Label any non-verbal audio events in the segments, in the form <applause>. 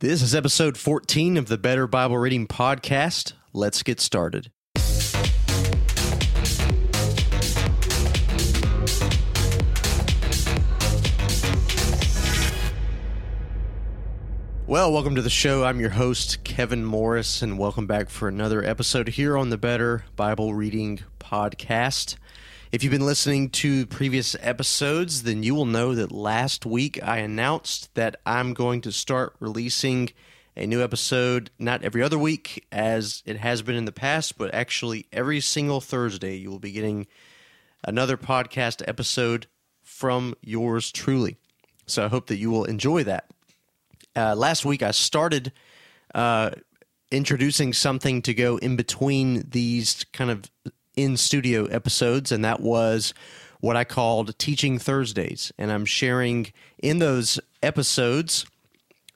This is episode 14 of the Better Bible Reading Podcast. Let's get started. Well, welcome to the show. I'm your host, Kevin Morris, and welcome back for another episode here on the Better Bible Reading Podcast. If you've been listening to previous episodes, then you will know that last week I announced that I'm going to start releasing a new episode not every other week as it has been in the past, but actually every single Thursday you will be getting another podcast episode from yours truly. So I hope that you will enjoy that. Uh, last week I started uh, introducing something to go in between these kind of in studio episodes, and that was what I called Teaching Thursdays. And I'm sharing in those episodes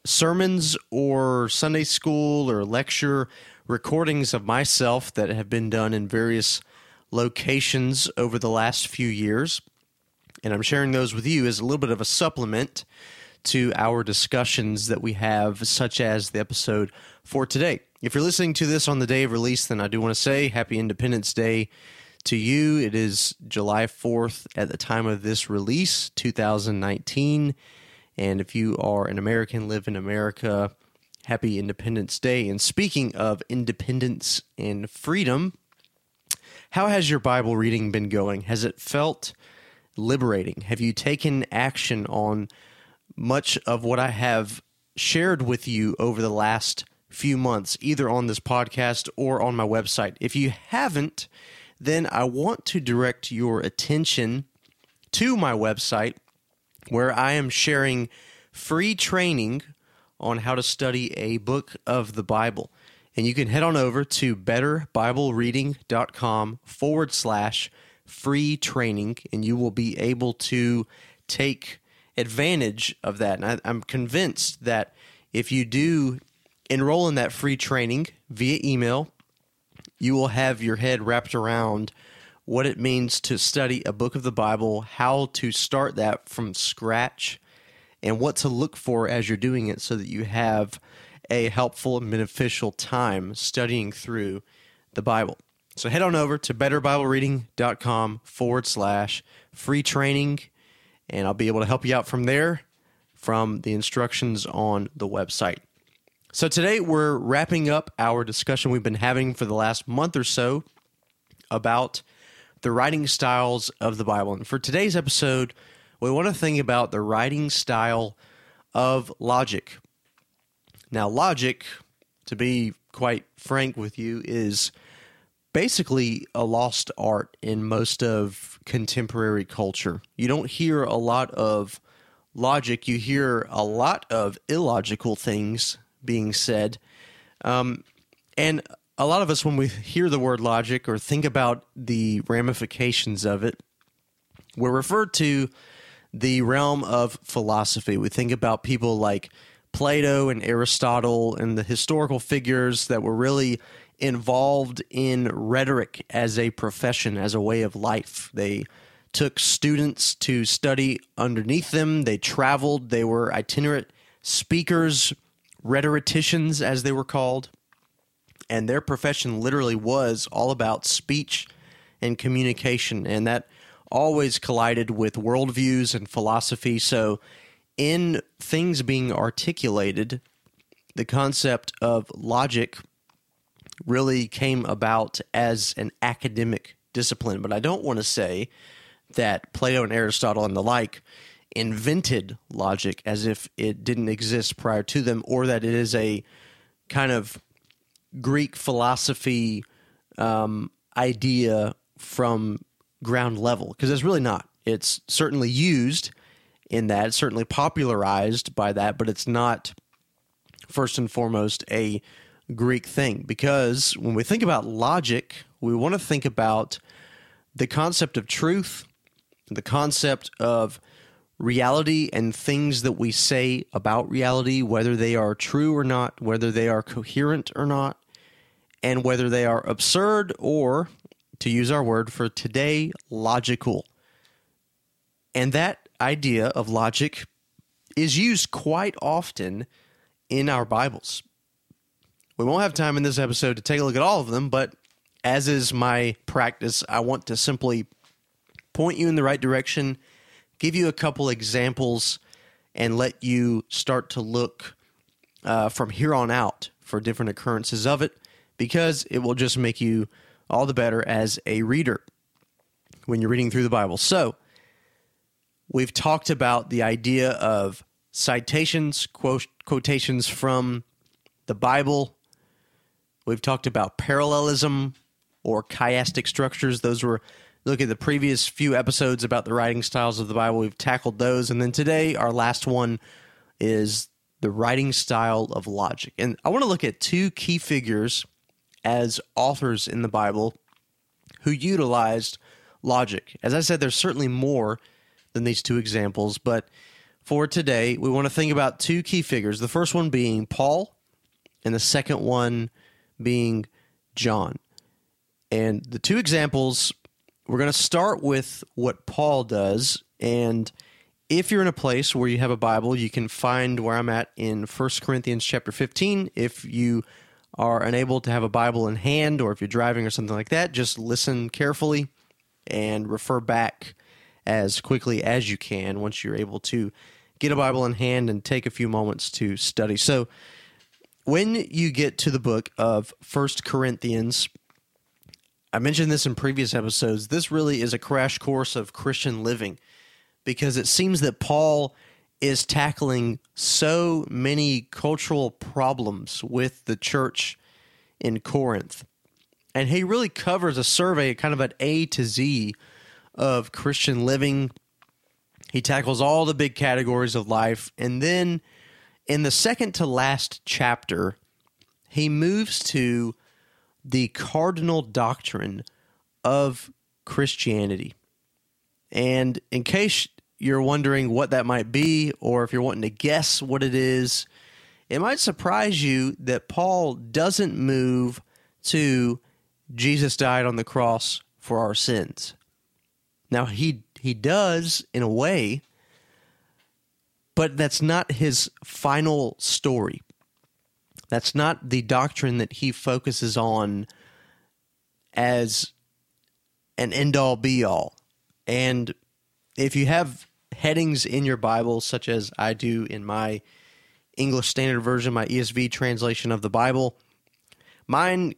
sermons or Sunday school or lecture recordings of myself that have been done in various locations over the last few years. And I'm sharing those with you as a little bit of a supplement to our discussions that we have, such as the episode for today. If you're listening to this on the day of release, then I do want to say Happy Independence Day to you. It is July 4th at the time of this release, 2019. And if you are an American, live in America, happy Independence Day. And speaking of independence and freedom, how has your Bible reading been going? Has it felt liberating? Have you taken action on much of what I have shared with you over the last few months, either on this podcast or on my website. If you haven't, then I want to direct your attention to my website where I am sharing free training on how to study a book of the Bible. And you can head on over to betterbiblereading.com forward slash free training, and you will be able to take advantage of that. And I, I'm convinced that if you do enroll in that free training via email, you will have your head wrapped around what it means to study a book of the Bible, how to start that from scratch, and what to look for as you're doing it so that you have a helpful and beneficial time studying through the Bible. So head on over to betterbiblereading.com forward slash free training and I'll be able to help you out from there from the instructions on the website. So today we're wrapping up our discussion we've been having for the last month or so about the writing styles of the Bible. And for today's episode, we want to think about the writing style of logic. Now, logic, to be quite frank with you, is basically a lost art in most of contemporary culture. You don't hear a lot of logic, you hear a lot of illogical things being said. Um, and a lot of us, when we hear the word logic or think about the ramifications of it, we're referred to the realm of philosophy. We think about people like Plato and Aristotle and the historical figures that were really involved in rhetoric as a profession, as a way of life. They took students to study underneath them, they traveled, they were itinerant speakers, rhetoricians, as they were called. And their profession literally was all about speech and communication. And that always collided with worldviews and philosophy. So, in things being articulated, the concept of logic really came about as an academic discipline. But I don't want to say that Plato and Aristotle and the like invented logic as if it didn't exist prior to them, or that it is a kind of Greek philosophy um, idea from ground level, because it's really not. It's certainly used in that, it's certainly popularized by that, but it's not first and foremost a Greek thing because when we think about logic, we want to think about the concept of truth, the concept of reality and things that we say about reality, whether they are true or not, whether they are coherent or not, and whether they are absurd or, to use our word for today, logical. And that idea of logic is used quite often in our Bibles. We won't have time in this episode to take a look at all of them, but as is my practice, I want to simply point you in the right direction, give you a couple examples, and let you start to look uh, from here on out for different occurrences of it because it will just make you all the better as a reader when you're reading through the Bible. So, we've talked about the idea of citations, quotations from the Bible. We've talked about parallelism or chiastic structures. Those were look at the previous few episodes about the writing styles of the Bible. We've tackled those, and then today our last one is the writing style of logic. And I want to look at two key figures as authors in the Bible who utilized logic. As I said, there's certainly more than these two examples, but for today, we want to think about two key figures. The first one being Paul, and the second one being John. And the two examples, we're going to start with what Paul does. And if you're in a place where you have a Bible, you can find where I'm at in 1 Corinthians chapter 15. If you are unable to have a Bible in hand, or if you're driving or something like that, just listen carefully and refer back as quickly as you can once you're able to get a Bible in hand and take a few moments to study. So, when you get to the book of First Corinthians, I mentioned this in previous episodes. This really is a crash course of Christian living because it seems that Paul is tackling so many cultural problems with the church in Corinth. And he really covers a survey, kind of an A to Z of Christian living. He tackles all the big categories of life. And then in the second to last chapter, he moves to the cardinal doctrine of Christianity. And in case you're wondering what that might be, or if you're wanting to guess what it is, it might surprise you that Paul doesn't move to Jesus died on the cross for our sins. Now he he does in a way, but that's not his final story. That's not the doctrine that he focuses on as an end all be all. And if you have headings in your Bible, such as I do in my English Standard Version, my ESV translation of the Bible, mine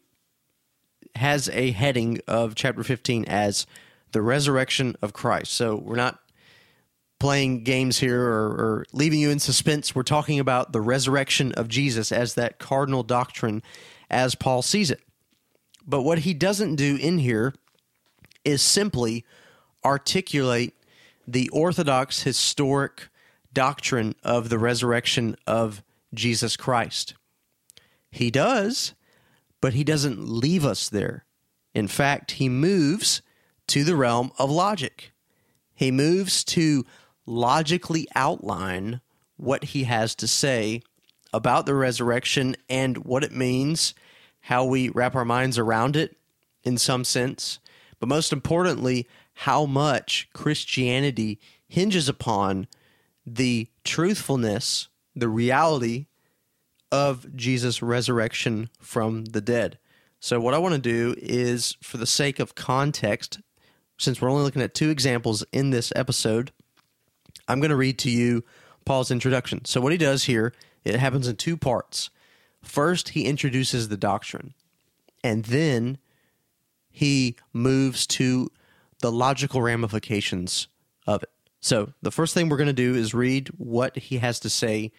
has a heading of chapter 15 as the resurrection of Christ. So we're not playing games here or, or, leaving you in suspense. We're talking about the resurrection of Jesus as that cardinal doctrine as Paul sees it. But what he doesn't do in here is simply articulate the orthodox historic doctrine of the resurrection of Jesus Christ. He does, but he doesn't leave us there. In fact, he moves to the realm of logic. He moves to logically outline what he has to say about the resurrection and what it means, how we wrap our minds around it in some sense, but most importantly, how much Christianity hinges upon the truthfulness, the reality of Jesus' resurrection from the dead. So, what I want to do is, for the sake of context, since we're only looking at two examples in this episode, I'm going to read to you Paul's introduction. So, what he does here, it happens in two parts. First, he introduces the doctrine, and then he moves to the logical ramifications of it. So, the first thing we're going to do is read what he has to say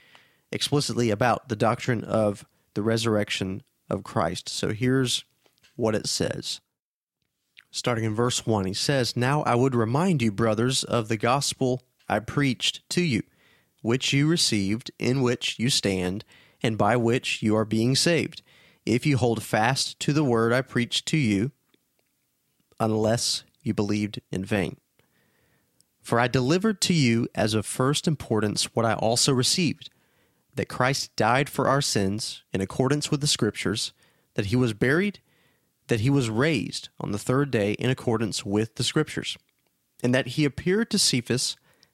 explicitly about the doctrine of the resurrection of Christ. So, here's what it says. Starting in verse 1, he says, Now I would remind you, brothers, of the gospel I preached to you, which you received, in which you stand, and by which you are being saved, if you hold fast to the word I preached to you, unless you believed in vain. For I delivered to you as of first importance what I also received that Christ died for our sins in accordance with the Scriptures, that he was buried, that he was raised on the third day in accordance with the Scriptures, and that he appeared to Cephas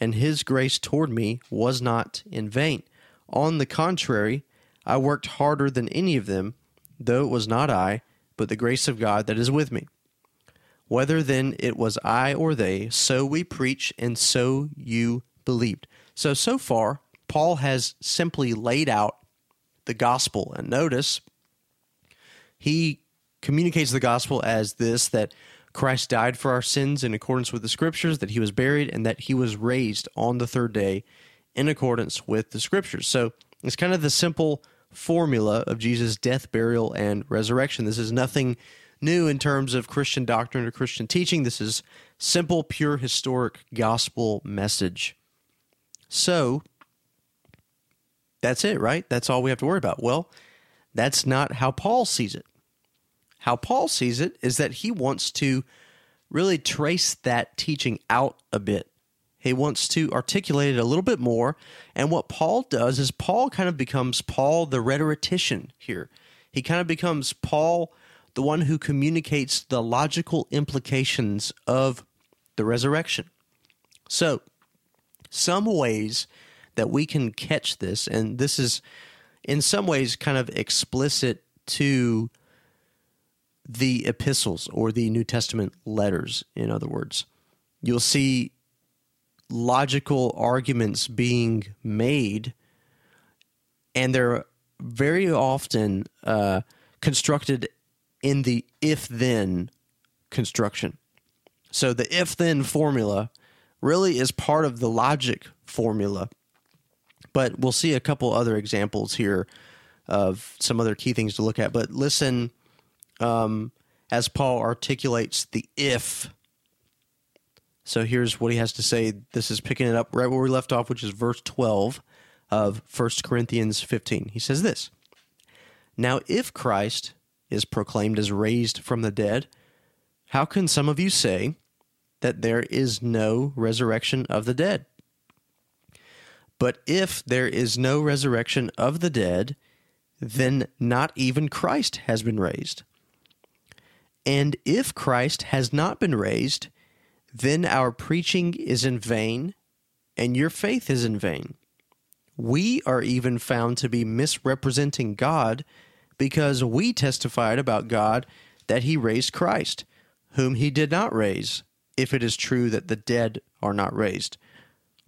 and his grace toward me was not in vain. On the contrary, I worked harder than any of them, though it was not I, but the grace of God that is with me. Whether then it was I or they, so we preach, and so you believed. So, so far, Paul has simply laid out the gospel. And notice, he communicates the gospel as this that Christ died for our sins in accordance with the scriptures, that he was buried, and that he was raised on the third day in accordance with the scriptures. So it's kind of the simple formula of Jesus' death, burial, and resurrection. This is nothing new in terms of Christian doctrine or Christian teaching. This is simple, pure, historic gospel message. So that's it, right? That's all we have to worry about. Well, that's not how Paul sees it. How Paul sees it is that he wants to really trace that teaching out a bit. He wants to articulate it a little bit more. And what Paul does is Paul kind of becomes Paul the rhetorician here. He kind of becomes Paul the one who communicates the logical implications of the resurrection. So, some ways that we can catch this, and this is in some ways kind of explicit to the epistles or the New Testament letters, in other words. You'll see logical arguments being made, and they're very often uh, constructed in the if then construction. So the if then formula really is part of the logic formula. But we'll see a couple other examples here of some other key things to look at. But listen um, as Paul articulates the if. So here's what he has to say. This is picking it up right where we left off, which is verse 12 of 1 Corinthians 15. He says this Now, if Christ is proclaimed as raised from the dead, how can some of you say that there is no resurrection of the dead? But if there is no resurrection of the dead, then not even Christ has been raised. And if Christ has not been raised, then our preaching is in vain, and your faith is in vain. We are even found to be misrepresenting God because we testified about God that he raised Christ, whom he did not raise, if it is true that the dead are not raised.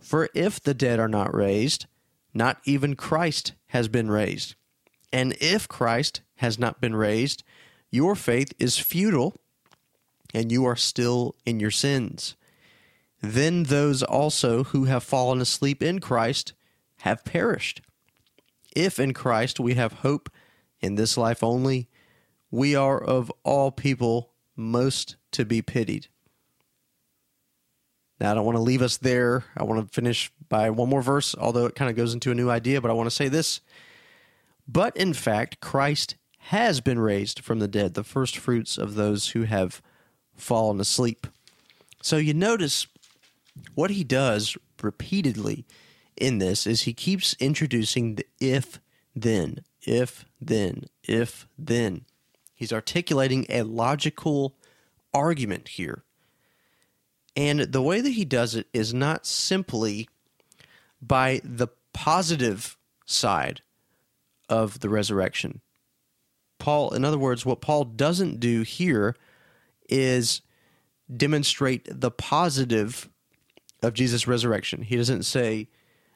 For if the dead are not raised, not even Christ has been raised. And if Christ has not been raised, your faith is futile and you are still in your sins. Then those also who have fallen asleep in Christ have perished. If in Christ we have hope in this life only, we are of all people most to be pitied. Now, I don't want to leave us there. I want to finish by one more verse, although it kind of goes into a new idea, but I want to say this. But in fact, Christ has been raised from the dead, the first fruits of those who have fallen asleep. So you notice what he does repeatedly in this is he keeps introducing the if then, if then, if then. He's articulating a logical argument here. And the way that he does it is not simply by the positive side of the resurrection. Paul, in other words, what Paul doesn't do here is demonstrate the positive of Jesus' resurrection. He doesn't say,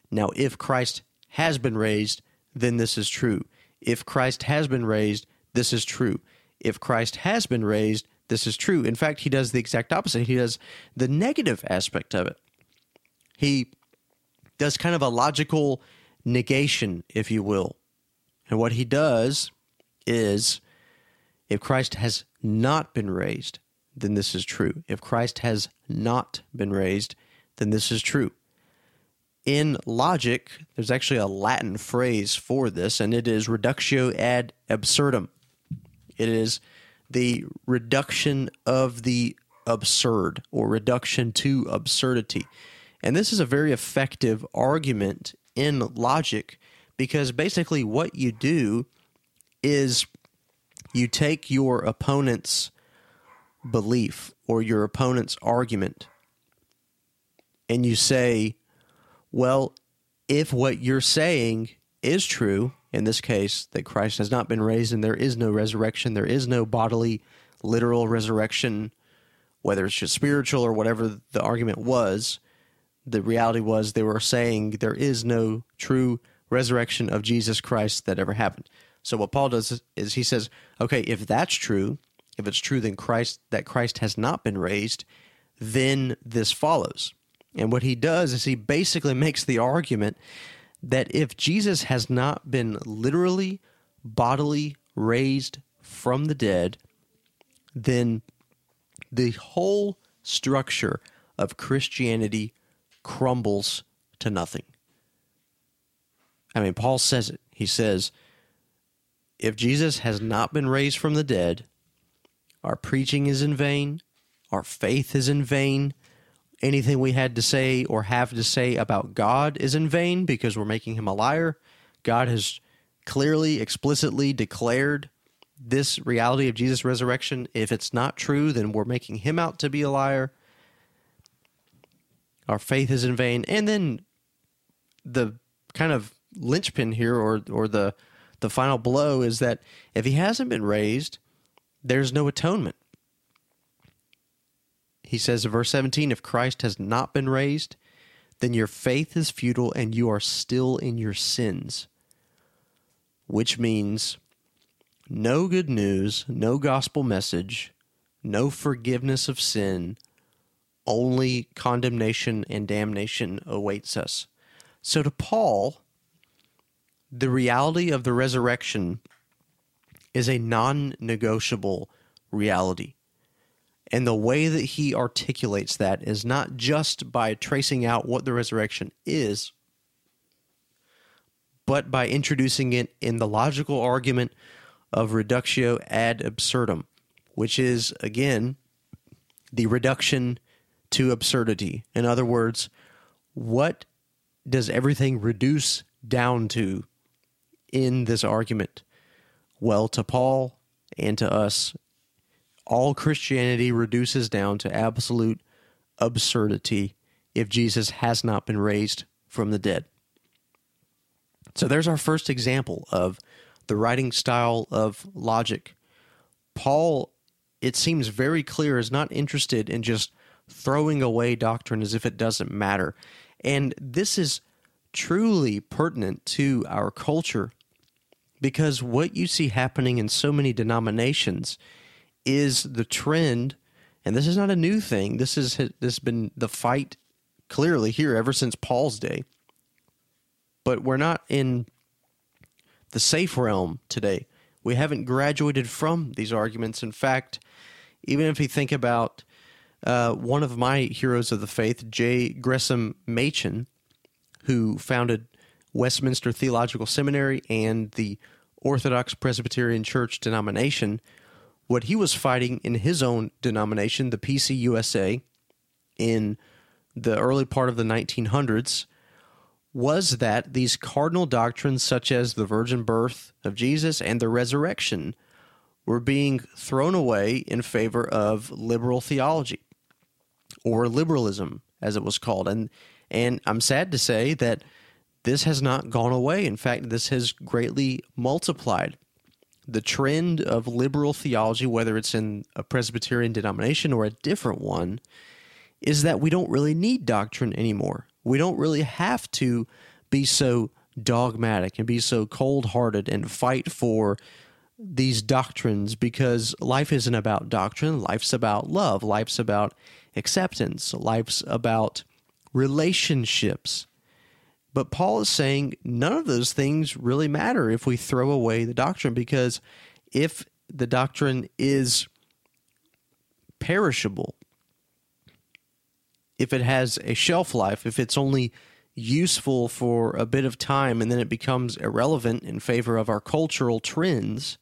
now, if Christ has been raised, then this is true. If Christ has been raised, this is true. If Christ has been raised, this is true. In fact, he does the exact opposite. He does the negative aspect of it. He does kind of a logical negation, if you will. And what he does is if Christ has not been raised, then this is true. If Christ has not been raised, then this is true. in logic, there's actually a Latin phrase for this, and it is reductio ad absurdum. It is the reduction of the absurd or reduction to absurdity. And this is a very effective argument in logic because basically what you do is you take your opponent's belief or your opponent's argument and you say, well, if what you're saying is true, in this case, that Christ has not been raised and there is no resurrection, there is no bodily, literal resurrection, whether it's just spiritual or whatever the argument was, the reality was they were saying there is no true resurrection of Jesus Christ that ever happened. So what Paul does is he says, okay, if that's true, if it's true then Christ that Christ has not been raised, then this follows. And what he does is he basically makes the argument that if Jesus has not been literally, bodily raised from the dead, then the whole structure of Christianity crumbles to nothing. I mean, Paul says it. He says, if Jesus has not been raised from the dead, our preaching is in vain, our faith is in vain, anything we had to say or have to say about God is in vain because we're making him a liar. God has clearly, explicitly declared this reality of Jesus' resurrection. If it's not true, then we're making him out to be a liar. Our faith is in vain. And then the kind of linchpin here or or the the final blow is that if he hasn't been raised, there's no atonement. He says in verse 17, if Christ has not been raised, then your faith is futile and you are still in your sins. Which means no good news, no gospel message, no forgiveness of sin, only condemnation and damnation awaits us. So to Paul, the reality of the resurrection is a non negotiable reality. And the way that he articulates that is not just by tracing out what the resurrection is, but by introducing it in the logical argument of reductio ad absurdum, which is, again, the reduction to absurdity. In other words, what does everything reduce down to in this argument? Well, to Paul and to us, all Christianity reduces down to absolute absurdity if Jesus has not been raised from the dead. So there's our first example of the writing style of logic. Paul, it seems very clear, is not interested in just throwing away doctrine as if it doesn't matter. And this is truly pertinent to our culture because what you see happening in so many denominations is the trend, and this is not a new thing. This is this has been the fight clearly here ever since Paul's day. But we're not in the safe realm today. We haven't graduated from these arguments. In fact, even if you think about uh, one of my heroes of the faith, J. Gresham Machen, who founded Westminster Theological Seminary and the Orthodox Presbyterian Church denomination, what he was fighting in his own denomination, the PCUSA, in the early part of the 1900s, was that these cardinal doctrines, such as the virgin birth of Jesus and the resurrection, were being thrown away in favor of liberal theology or liberalism, as it was called. And and I'm sad to say that this has not gone away. In fact, this has greatly multiplied the trend of liberal theology, whether it's in a Presbyterian denomination or a different one, is that we don't really need doctrine anymore. We don't really have to be so dogmatic and be so cold hearted and fight for these doctrines because life isn't about doctrine. Life's about love. Life's about acceptance. Life's about relationships. But Paul is saying none of those things really matter if we throw away the doctrine because if the doctrine is perishable, if it has a shelf life, if it's only useful for a bit of time and then it becomes irrelevant in favor of our cultural trends,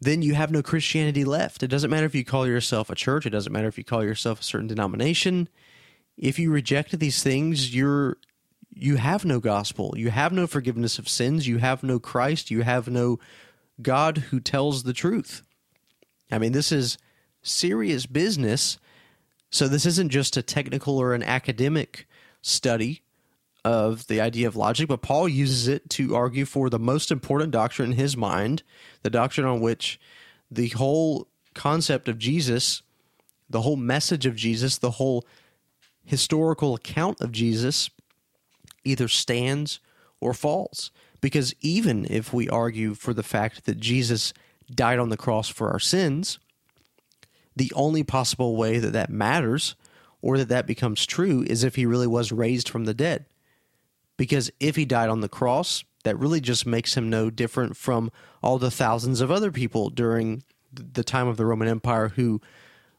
then you have no Christianity left. It doesn't matter if you call yourself a church, it doesn't matter if you call yourself a certain denomination. If you reject these things, you're you have no gospel. You have no forgiveness of sins. You have no Christ. You have no God who tells the truth. I mean, this is serious business. So, this isn't just a technical or an academic study of the idea of logic, but Paul uses it to argue for the most important doctrine in his mind, the doctrine on which the whole concept of Jesus, the whole message of Jesus, the whole historical account of Jesus either stands or falls. Because even if we argue for the fact that Jesus died on the cross for our sins, the only possible way that that matters or that that becomes true is if he really was raised from the dead. Because if he died on the cross, that really just makes him no different from all the thousands of other people during the time of the Roman Empire who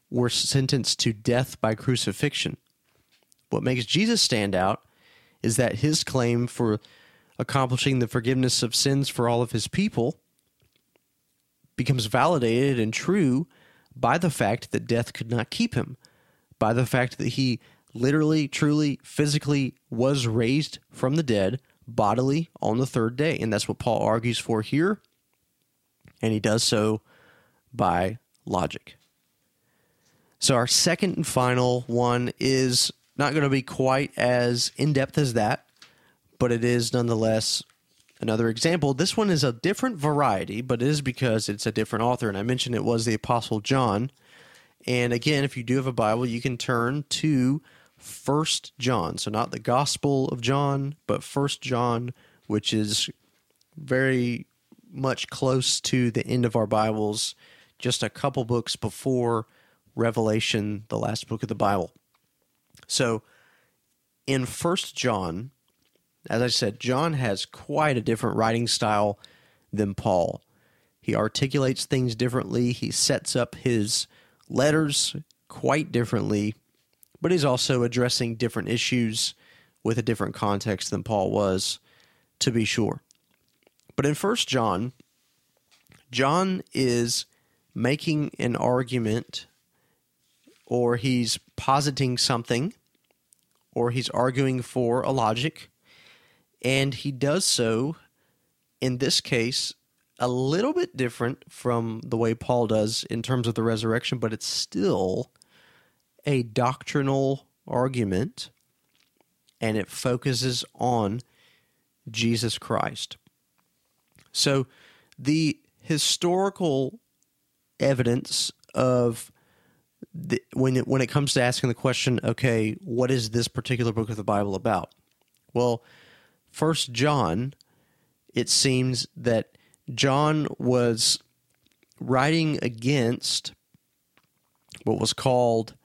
were sentenced to death by crucifixion. What makes Jesus stand out is that his claim for accomplishing the forgiveness of sins for all of his people becomes validated and true by the fact that death could not keep him, by the fact that he literally, truly, physically was raised from the dead bodily on the third day. And that's what Paul argues for here. And he does so by logic. So, our second and final one is not going to be quite as in depth as that, but it is nonetheless another example. This one is a different variety, but it is because it's a different author. And I mentioned it was the Apostle John. And again, if you do have a Bible, you can turn to First John. So not the Gospel of John, but First John, which is very much close to the end of our Bibles, just a couple books before Revelation, the last book of the Bible. So in First John, as I said, John has quite a different writing style than Paul. He articulates things differently, he sets up his letters quite differently, but he's also addressing different issues with a different context than Paul was, to be sure. But in First John, John is making an argument or he's positing something or he's arguing for a logic and he does so, in this case, a little bit different from the way Paul does in terms of the resurrection, but it's still a doctrinal argument and it focuses on Jesus Christ. So the historical evidence of the, when it, when it comes to asking the question, okay, what is this particular book of the Bible about? Well, First John, it seems that John was writing against what was called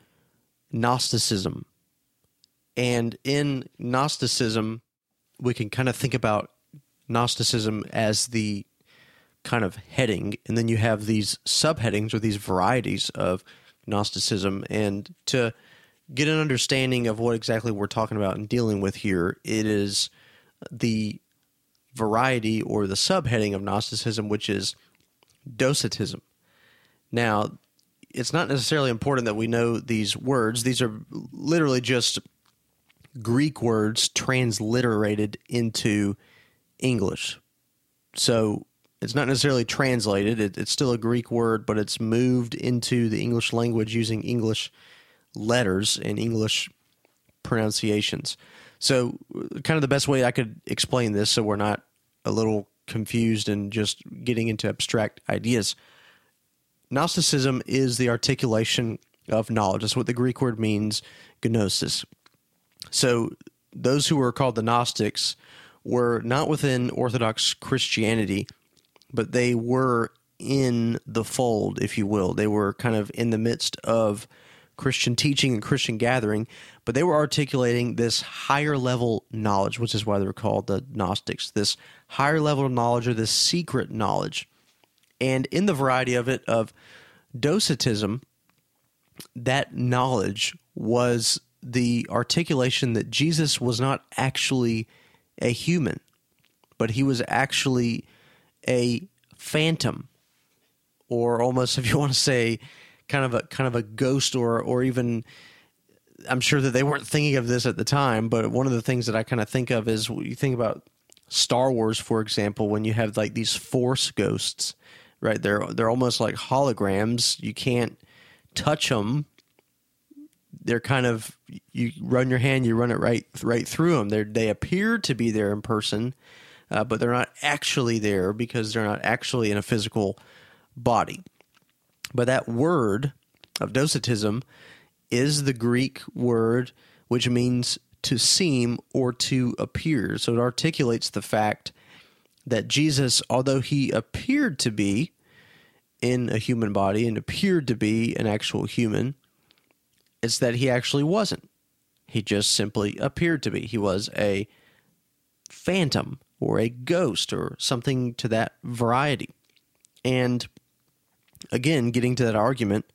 Gnosticism. And in Gnosticism, we can kind of think about Gnosticism as the kind of heading, and then you have these subheadings or these varieties of Gnosticism. And to get an understanding of what exactly we're talking about and dealing with here, it is the variety or the subheading of Gnosticism, which is Docetism. Now, it's not necessarily important that we know these words. These are literally just Greek words transliterated into English. So it's not necessarily translated, it, it's still a Greek word, but it's moved into the English language using English letters and English pronunciations. So, uh, kind of the best way I could explain this so we're not a little confused and just getting into abstract ideas. Gnosticism is the articulation of knowledge. That's what the Greek word means, gnosis. So, those who were called the Gnostics were not within Orthodox Christianity, but they were in the fold, if you will. They were kind of in the midst of Christian teaching and Christian gathering, but they were articulating this higher level knowledge, which is why they were called the Gnostics, this higher level of knowledge or this secret knowledge. And in the variety of it, of Docetism, that knowledge was the articulation that Jesus was not actually a human, but he was actually a phantom, or almost, <laughs> if you want to say, kind of a kind of a ghost, or or even. I'm sure that they weren't thinking of this at the time, but one of the things that I kind of think of is you think about Star Wars, for example, when you have like these Force ghosts, right? They're they're almost like holograms. You can't touch them. They're kind of you run your hand, you run it right right through them. They they appear to be there in person, uh, but they're not actually there because they're not actually in a physical body. But that word of docetism is the Greek word which means to seem or to appear. So it articulates the fact that Jesus, although he appeared to be in a human body and appeared to be an actual human, it's that he actually wasn't. He just simply appeared to be. He was a phantom or a ghost or something to that variety. And again, getting to that argument,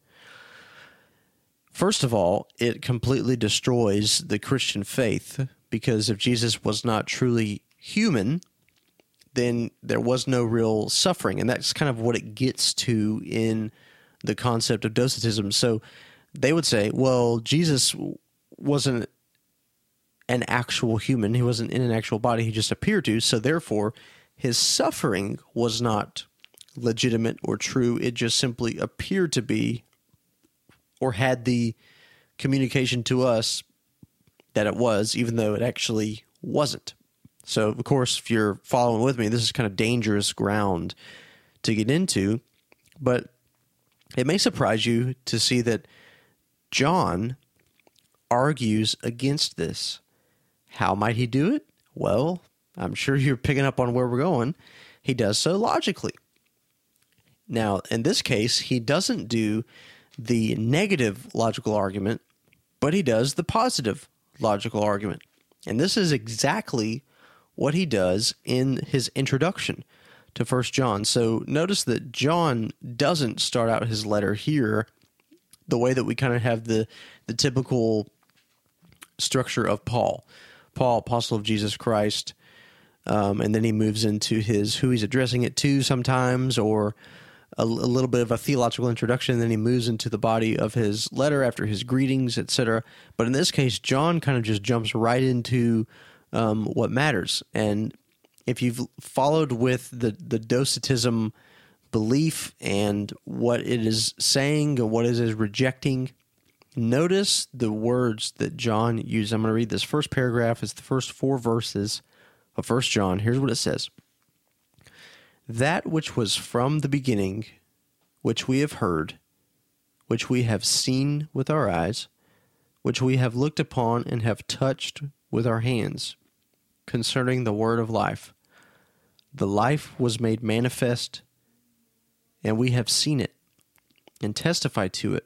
first of all, it completely destroys the Christian faith because if Jesus was not truly human, then there was no real suffering. And that's kind of what it gets to in the concept of docetism. So they would say, well, Jesus wasn't an actual human. He wasn't in an actual body. He just appeared to. So therefore, his suffering was not legitimate or true. It just simply appeared to be or had the communication to us that it was, even though it actually wasn't. So, of course, if you're following with me, this is kind of dangerous ground to get into, but it may surprise you to see that John argues against this. How might he do it? Well, I'm sure you're picking up on where we're going. He does so logically. Now, in this case, he doesn't do the negative logical argument, but he does the positive logical argument. And this is exactly what he does in his introduction to First John. So notice that John doesn't start out his letter here the way that we kind of have the the typical structure of Paul. Paul, apostle of Jesus Christ, um, and then he moves into his who he's addressing it to sometimes, or a, a, little bit of a theological introduction. And then he moves into the body of his letter after his greetings, etc. But in this case, John kind of just jumps right into um, what matters. And if you've followed with the the docetism belief and what it is saying and what it is rejecting, notice the words that John used. I'm going to read this first paragraph. It's the first four verses of First John. Here's what it says: That which was from the beginning, which we have heard, which we have seen with our eyes, which we have looked upon and have touched with our hands concerning the word of life. The life was made manifest, and we have seen it, and testified to it,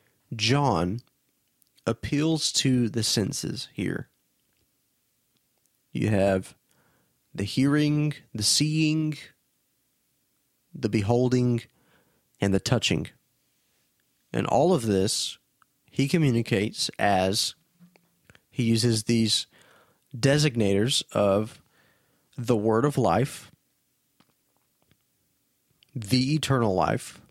John appeals to the senses here. You have the hearing, the seeing, the beholding, and the touching. And all of this he communicates as he uses these designators of the word of life, the eternal life,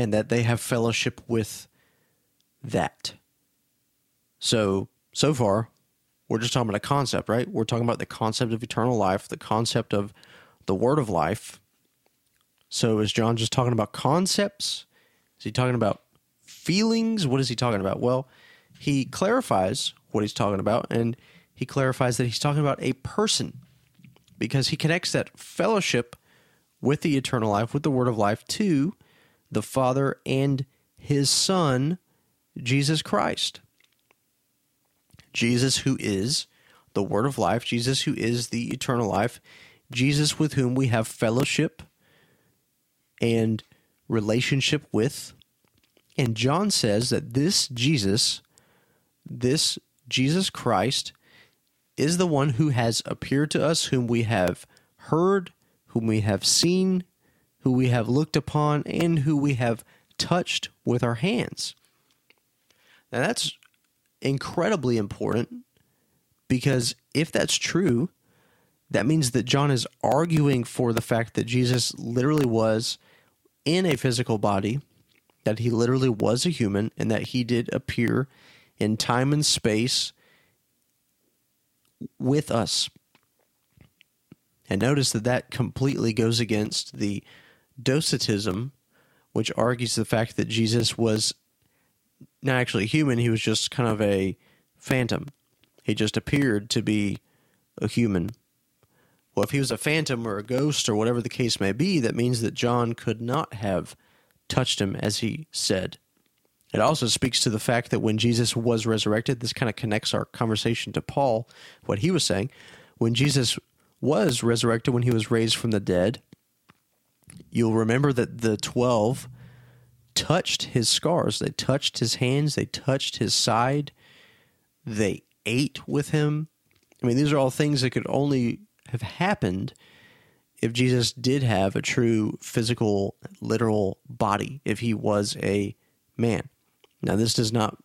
and that they have fellowship with that. So, so far, we're just talking about a concept, right? We're talking about the concept of eternal life, the concept of the word of life. So, is John just talking about concepts? Is he talking about feelings? What is he talking about? Well, he clarifies what he's talking about, and he clarifies that he's talking about a person because he connects that fellowship with the eternal life, with the word of life, to the Father and his Son, Jesus Christ. Jesus, who is the Word of life, Jesus, who is the eternal life, Jesus, with whom we have fellowship and relationship with. And John says that this Jesus, this Jesus Christ, is the one who has appeared to us, whom we have heard, whom we have seen, who we have looked upon, and who we have touched with our hands. Now, that's incredibly important because if that's true, that means that John is arguing for the fact that Jesus literally was in a physical body, that he literally was a human, and that he did appear in time and space with us. And notice that that completely goes against the docetism, which argues the fact that Jesus was not actually human, he was just kind of a phantom. He just appeared to be a human. Well, if he was a phantom or a ghost or whatever the case may be, that means that John could not have touched him as he said. It also speaks to the fact that when Jesus was resurrected, this kind of connects our conversation to Paul, what he was saying. When Jesus was resurrected, when he was raised from the dead, you'll remember that the 12 touched his scars. They touched his hands, they touched his side, they ate with him. I mean, these are all things that could only have happened if Jesus did have a true physical, literal body, if he was a man. Now, this does not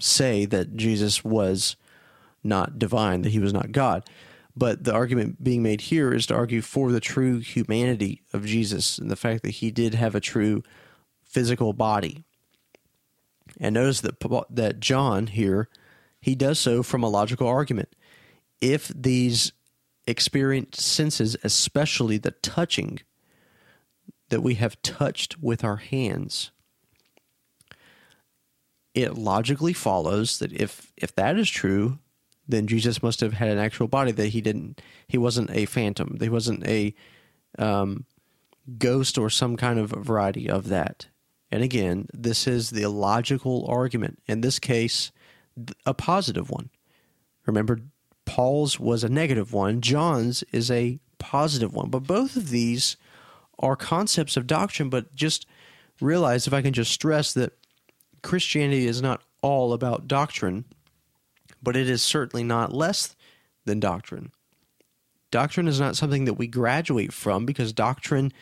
say that Jesus was not divine, that he was not God. But the argument being made here is to argue for the true humanity of Jesus and the fact that he did have a true physical body. And notice that that John here he does so from a logical argument. If these experienced senses, especially the touching that we have touched with our hands, it logically follows that if if that is true, then Jesus must have had an actual body that he didn't. He wasn't a phantom. He wasn't a um, ghost or some kind of variety of that. And again, this is the logical argument. In this case, a positive one. Remember, Paul's was a negative one. John's is a positive one. But both of these are concepts of doctrine. But just realize, if I can just stress that Christianity is not all about doctrine but it is certainly not less than doctrine. Doctrine is not something that we graduate from because doctrine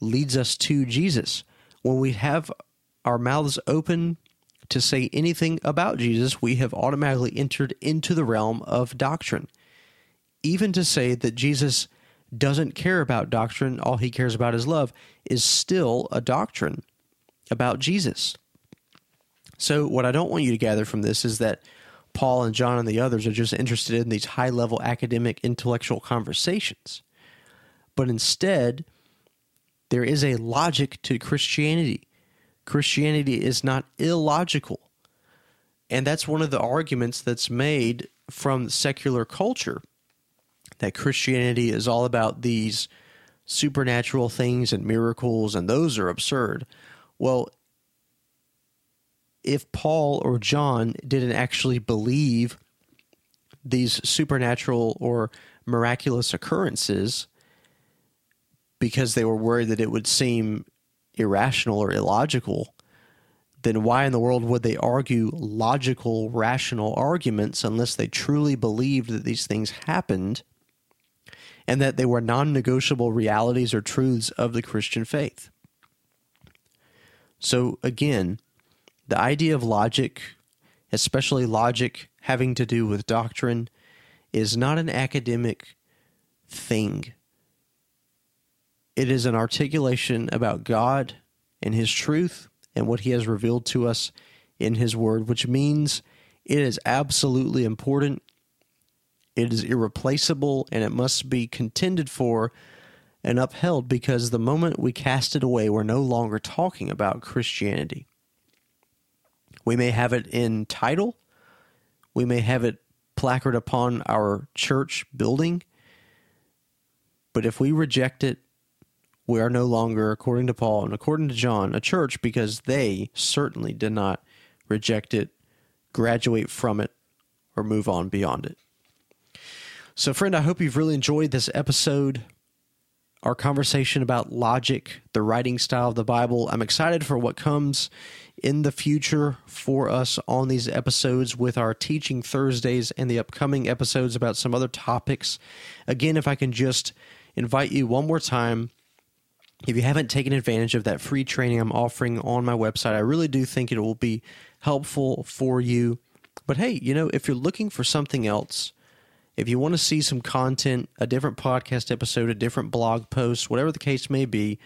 leads us to Jesus. When we have our mouths open to say anything about Jesus, we have automatically entered into the realm of doctrine. Even to say that Jesus doesn't care about doctrine, all he cares about is love, is still a doctrine about Jesus. So, what I don't want you to gather from this is that Paul and John and the others are just interested in these high level academic intellectual conversations. But instead, there is a logic to Christianity. Christianity is not illogical. And that's one of the arguments that's made from secular culture that Christianity is all about these supernatural things and miracles, and those are absurd. Well, if Paul or John didn't actually believe these supernatural or miraculous occurrences because they were worried that it would seem irrational or illogical, then why in the world would they argue logical, rational arguments unless they truly believed that these things happened and that they were non negotiable realities or truths of the Christian faith? So, again, the idea of logic, especially logic having to do with doctrine, is not an academic thing. It is an articulation about God and His truth and what He has revealed to us in His Word, which means it is absolutely important, it is irreplaceable, and it must be contended for and upheld because the moment we cast it away, we're no longer talking about Christianity. We may have it in title, we may have it placard upon our church building, but if we reject it, we are no longer, according to Paul and according to John, a church because they certainly did not reject it, graduate from it, or move on beyond it. So, friend, I hope you've really enjoyed this episode, our conversation about logic, the writing style of the Bible. I'm excited for what comes in the future for us on these episodes with our Teaching Thursdays and the upcoming episodes about some other topics. Again, if I can just invite you one more time. If you haven't taken advantage of that free training I'm offering on my website, I really do think it will be helpful for you. But hey, you know, if you're looking for something else, if you want to see some content, a different podcast episode, a different blog post, whatever the case may be,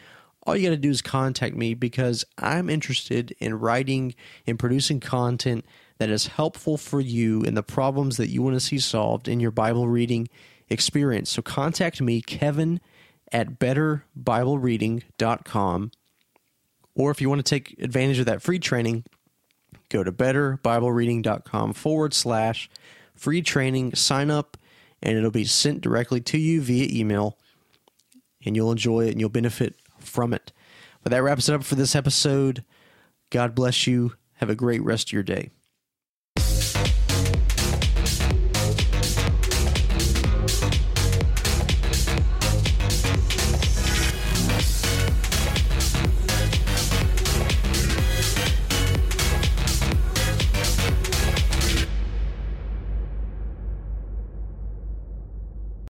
all you got to do is contact me because I'm interested in writing and producing content that is helpful for you in the problems that you want to see solved in your Bible reading experience. So contact me, Kevin at betterbiblereading.com. Or if you want to take advantage of that free training, go to betterbiblereading.com forward slash free training, sign up, and it'll be sent directly to you via email, and you'll enjoy it and you'll benefit from it. But that wraps it up for this episode. God bless you. Have a great rest of your day.